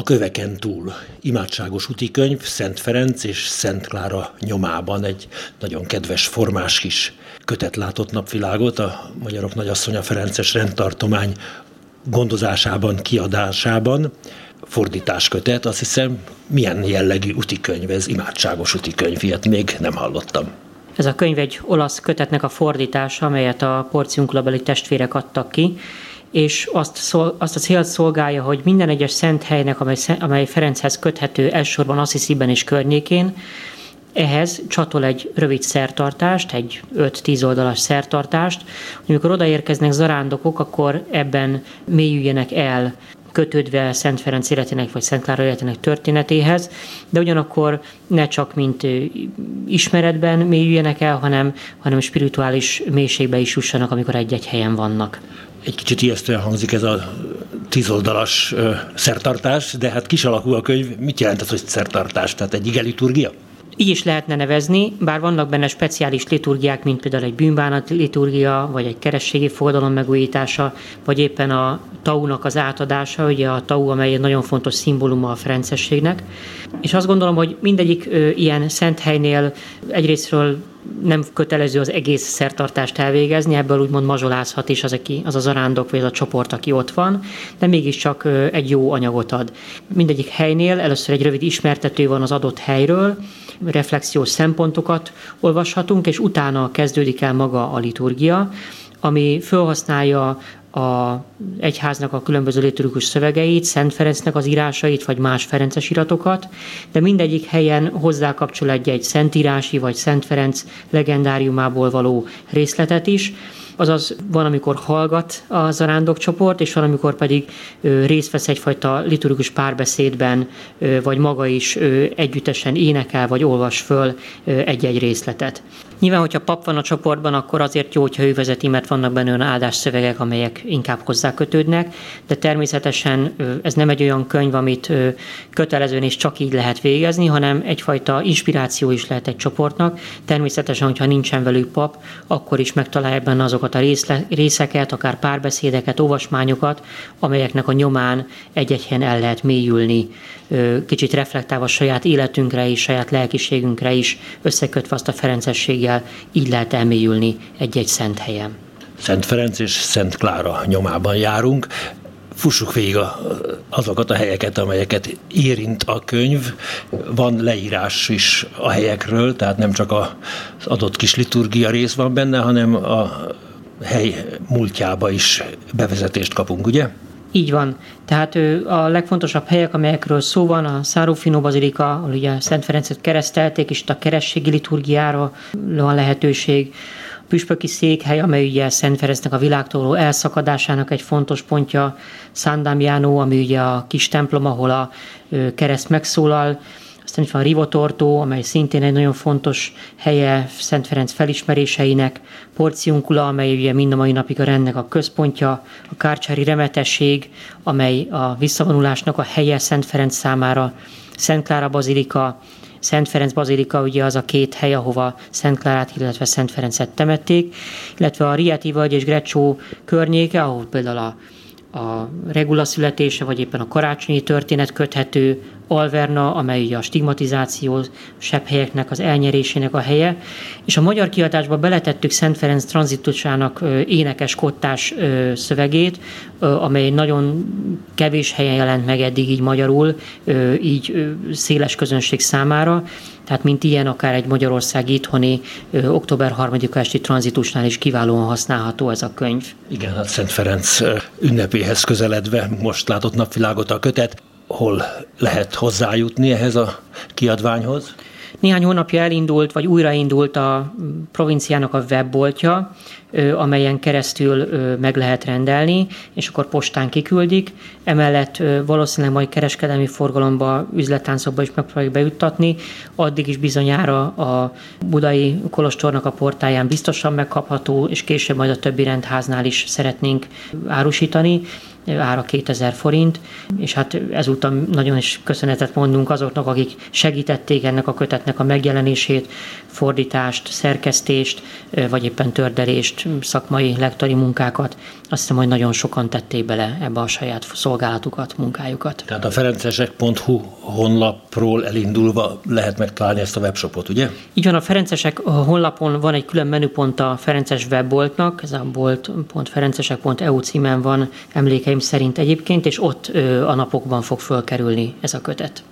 A köveken túl. Imádságos könyv Szent Ferenc és Szent Klára nyomában egy nagyon kedves formás kis kötet látott napvilágot. A Magyarok Nagyasszonya Ferences rendtartomány gondozásában, kiadásában. Fordításkötet, azt hiszem, milyen jellegű könyv, ez? Imádságos könyv, ilyet még nem hallottam. Ez a könyv egy olasz kötetnek a fordítása, amelyet a porciunklabeli testvérek adtak ki, és azt, szol, azt a célt szolgálja, hogy minden egyes szent helynek, amely, amely Ferenchez köthető elsősorban Assisi-ben és környékén, ehhez csatol egy rövid szertartást, egy 5-10 oldalas szertartást, hogy amikor odaérkeznek zarándokok, akkor ebben mélyüljenek el kötődve Szent Ferenc életének vagy Szent Klára életének történetéhez, de ugyanakkor ne csak mint ismeretben mélyüljenek el, hanem, hanem spirituális mélységbe is jussanak, amikor egy-egy helyen vannak. Egy kicsit ijesztően hangzik ez a tízoldalas szertartás, de hát kis alakú a könyv. Mit jelent ez, hogy szertartás? Tehát egy ige liturgia? Így is lehetne nevezni, bár vannak benne speciális liturgiák, mint például egy bűnbánat liturgia, vagy egy kerességi fogadalom megújítása, vagy éppen a taunak az átadása, ugye a tau, amely egy nagyon fontos szimbóluma a ferencességnek. És azt gondolom, hogy mindegyik ö, ilyen szent helynél egyrésztről nem kötelező az egész szertartást elvégezni, ebből úgymond mazsolázhat is az, aki, az a zarándok vagy az a csoport, aki ott van, de mégiscsak egy jó anyagot ad. Mindegyik helynél először egy rövid ismertető van az adott helyről, reflexiós szempontokat olvashatunk, és utána kezdődik el maga a liturgia, ami felhasználja a egyháznak a különböző liturgikus szövegeit, Szent Ferencnek az írásait, vagy más Ferences iratokat, de mindegyik helyen hozzákapcsol egy-egy szentírási vagy Szent Ferenc legendáriumából való részletet is, azaz van, amikor hallgat a zarándokcsoport, és van, amikor pedig részt vesz egyfajta liturgikus párbeszédben, vagy maga is együttesen énekel, vagy olvas föl egy-egy részletet. Nyilván, hogyha pap van a csoportban, akkor azért jó, hogyha ő vezeti, mert vannak benne olyan áldás szövegek, amelyek inkább hozzákötődnek, de természetesen ez nem egy olyan könyv, amit kötelezően és csak így lehet végezni, hanem egyfajta inspiráció is lehet egy csoportnak. Természetesen, hogyha nincsen velük pap, akkor is megtalálja benne azokat a részeket, akár párbeszédeket, olvasmányokat, amelyeknek a nyomán egy-egy helyen el lehet mélyülni, kicsit reflektálva saját életünkre és saját lelkiségünkre is, összekötve azt a ferencességgel, így lehet elmélyülni egy-egy szent helyen. Szent Ferenc és Szent Klára nyomában járunk. Fussuk végig azokat a helyeket, amelyeket érint a könyv. Van leírás is a helyekről, tehát nem csak az adott kis liturgia rész van benne, hanem a hely múltjába is bevezetést kapunk, ugye? Így van. Tehát a legfontosabb helyek, amelyekről szó van, a Szárufino Bazilika, ahol ugye Szent Ferencet keresztelték, és a kerességi liturgiára van lehetőség. A püspöki székhely, amely ugye Szent Ferencnek a világtól elszakadásának egy fontos pontja, San Damiano, ami ugye a kis templom, ahol a kereszt megszólal, aztán itt van Rivotortó, amely szintén egy nagyon fontos helye Szent Ferenc felismeréseinek, Porciunkula, amely ugye mind a mai napig a rendnek a központja, a Kárcsári remetesség, amely a visszavonulásnak a helye Szent Ferenc számára, Szent Klára Bazilika, Szent Ferenc Bazilika ugye az a két hely, ahova Szent Klárát, illetve Szent Ferencet temették, illetve a Rieti vagy és Grecsó környéke, ahol például a a regula születése, vagy éppen a karácsonyi történet köthető Alverna, amely a stigmatizáció sebb helyeknek az elnyerésének a helye, és a magyar kiadásba beletettük Szent Ferenc tranzitusának énekes kottás szövegét, amely nagyon kevés helyen jelent meg eddig így magyarul, így széles közönség számára, tehát mint ilyen akár egy Magyarország itthoni október 3-a esti tranzitusnál is kiválóan használható ez a könyv. Igen, hát Szent Ferenc ünnepéhez közeledve most látott napvilágot a kötet hol lehet hozzájutni ehhez a kiadványhoz? Néhány hónapja elindult, vagy újraindult a provinciának a webboltja, amelyen keresztül meg lehet rendelni, és akkor postán kiküldik. Emellett valószínűleg majd kereskedelmi forgalomba, üzlettáncokba is megpróbáljuk bejuttatni. Addig is bizonyára a budai kolostornak a portáján biztosan megkapható, és később majd a többi rendháznál is szeretnénk árusítani ára 2000 forint, és hát ezúttal nagyon is köszönetet mondunk azoknak, akik segítették ennek a kötetnek a megjelenését, fordítást, szerkesztést, vagy éppen tördelést, szakmai lektori munkákat. Azt hiszem, hogy nagyon sokan tették bele ebbe a saját szolgálatukat, munkájukat. Tehát a ferencesek.hu honlapról elindulva lehet megtalálni ezt a webshopot, ugye? Így van, a Ferencesek honlapon van egy külön menüpont a Ferences webboltnak, ez a bolt.ferencesek.eu címen van emléke emlékeim szerint egyébként, és ott a napokban fog fölkerülni ez a kötet.